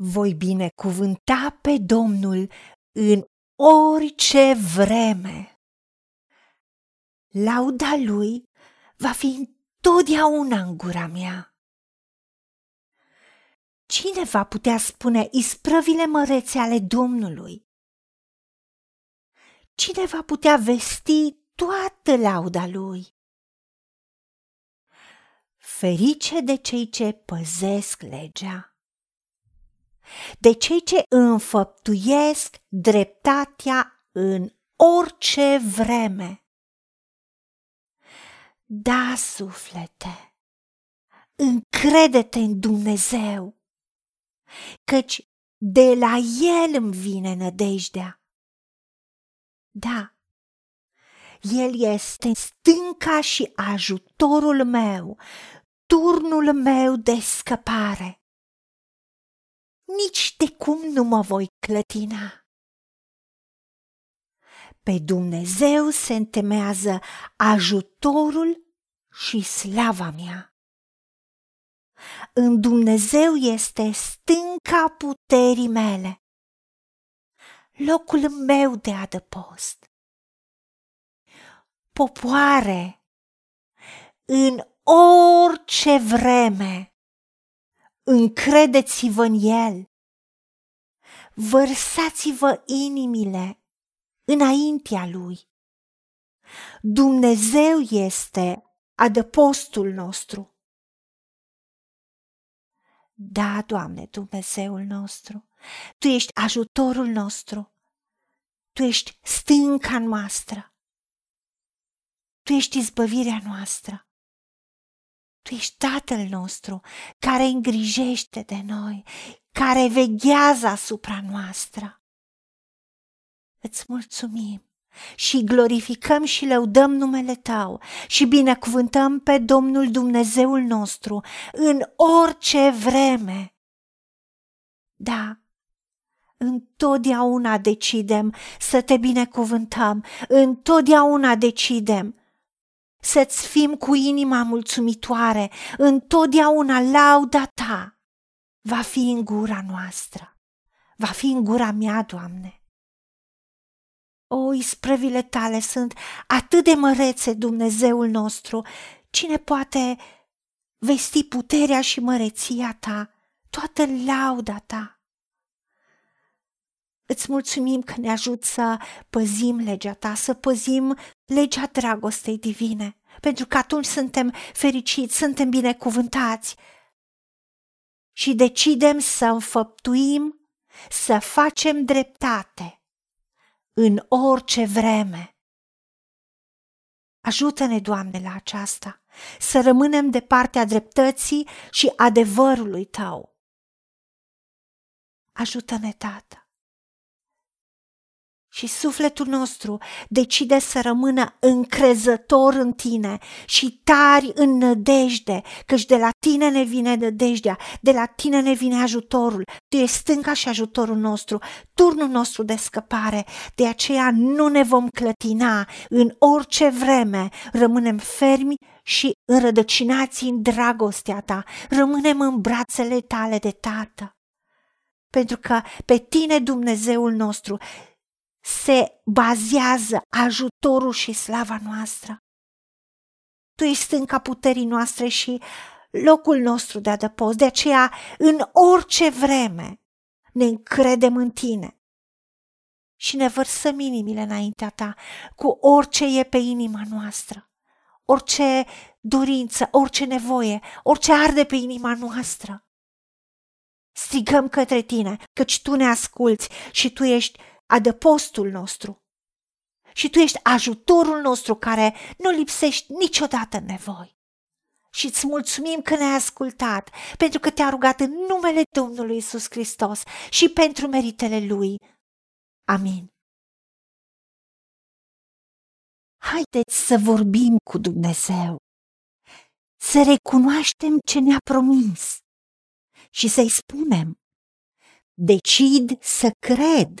Voi binecuvânta pe Domnul în orice vreme. Lauda lui va fi întotdeauna în gura mea. Cine va putea spune isprăvile mărețe ale Domnului? Cine va putea vesti toată lauda lui? Ferice de cei ce păzesc legea, de cei ce înfăptuiesc dreptatea în orice vreme. Da, suflete, încrede-te în Dumnezeu căci de la El îmi vine nădejdea. Da, El este stânca și ajutorul meu, turnul meu de scăpare. Nici de cum nu mă voi clătina. Pe Dumnezeu se întemeiază ajutorul și slava mea. În Dumnezeu este stânca puterii mele, locul meu de adăpost. Popoare, în orice vreme, încredeți-vă în El, vărsați-vă inimile înaintea Lui. Dumnezeu este adăpostul nostru. Da, Doamne, Dumnezeul nostru, Tu ești ajutorul nostru, Tu ești stânca noastră, Tu ești izbăvirea noastră, Tu ești Tatăl nostru care îngrijește de noi, care veghează asupra noastră. Îți mulțumim și glorificăm și lăudăm numele Tău și binecuvântăm pe Domnul Dumnezeul nostru în orice vreme. Da, întotdeauna decidem să te binecuvântăm, întotdeauna decidem să-ți fim cu inima mulțumitoare, întotdeauna lauda ta va fi în gura noastră, va fi în gura mea, Doamne. O, isprăvile tale sunt atât de mărețe, Dumnezeul nostru, cine poate vesti puterea și măreția ta, toată lauda ta. Îți mulțumim că ne ajut să păzim legea ta, să păzim legea dragostei divine, pentru că atunci suntem fericiți, suntem binecuvântați și decidem să înfăptuim, să facem dreptate în orice vreme. Ajută-ne, Doamne, la aceasta, să rămânem de partea dreptății și adevărului Tău. Ajută-ne, Tată, și sufletul nostru decide să rămână încrezător în tine și tari în nădejde, căci de la tine ne vine nădejdea, de la tine ne vine ajutorul, tu ești stânca și ajutorul nostru, turnul nostru de scăpare, de aceea nu ne vom clătina în orice vreme, rămânem fermi și înrădăcinați în dragostea ta, rămânem în brațele tale de tată. Pentru că pe tine, Dumnezeul nostru, se bazează ajutorul și slava noastră. Tu ești stânca puterii noastre și locul nostru de adăpost, de aceea în orice vreme ne încredem în tine și ne vărsăm inimile înaintea ta cu orice e pe inima noastră, orice dorință, orice nevoie, orice arde pe inima noastră. Strigăm către tine, căci tu ne asculți și tu ești adăpostul nostru. Și tu ești ajutorul nostru care nu lipsești niciodată în nevoi. Și îți mulțumim că ne-ai ascultat, pentru că te-a rugat în numele Domnului Isus Hristos și pentru meritele Lui. Amin. Haideți să vorbim cu Dumnezeu, să recunoaștem ce ne-a promis și să-i spunem, decid să cred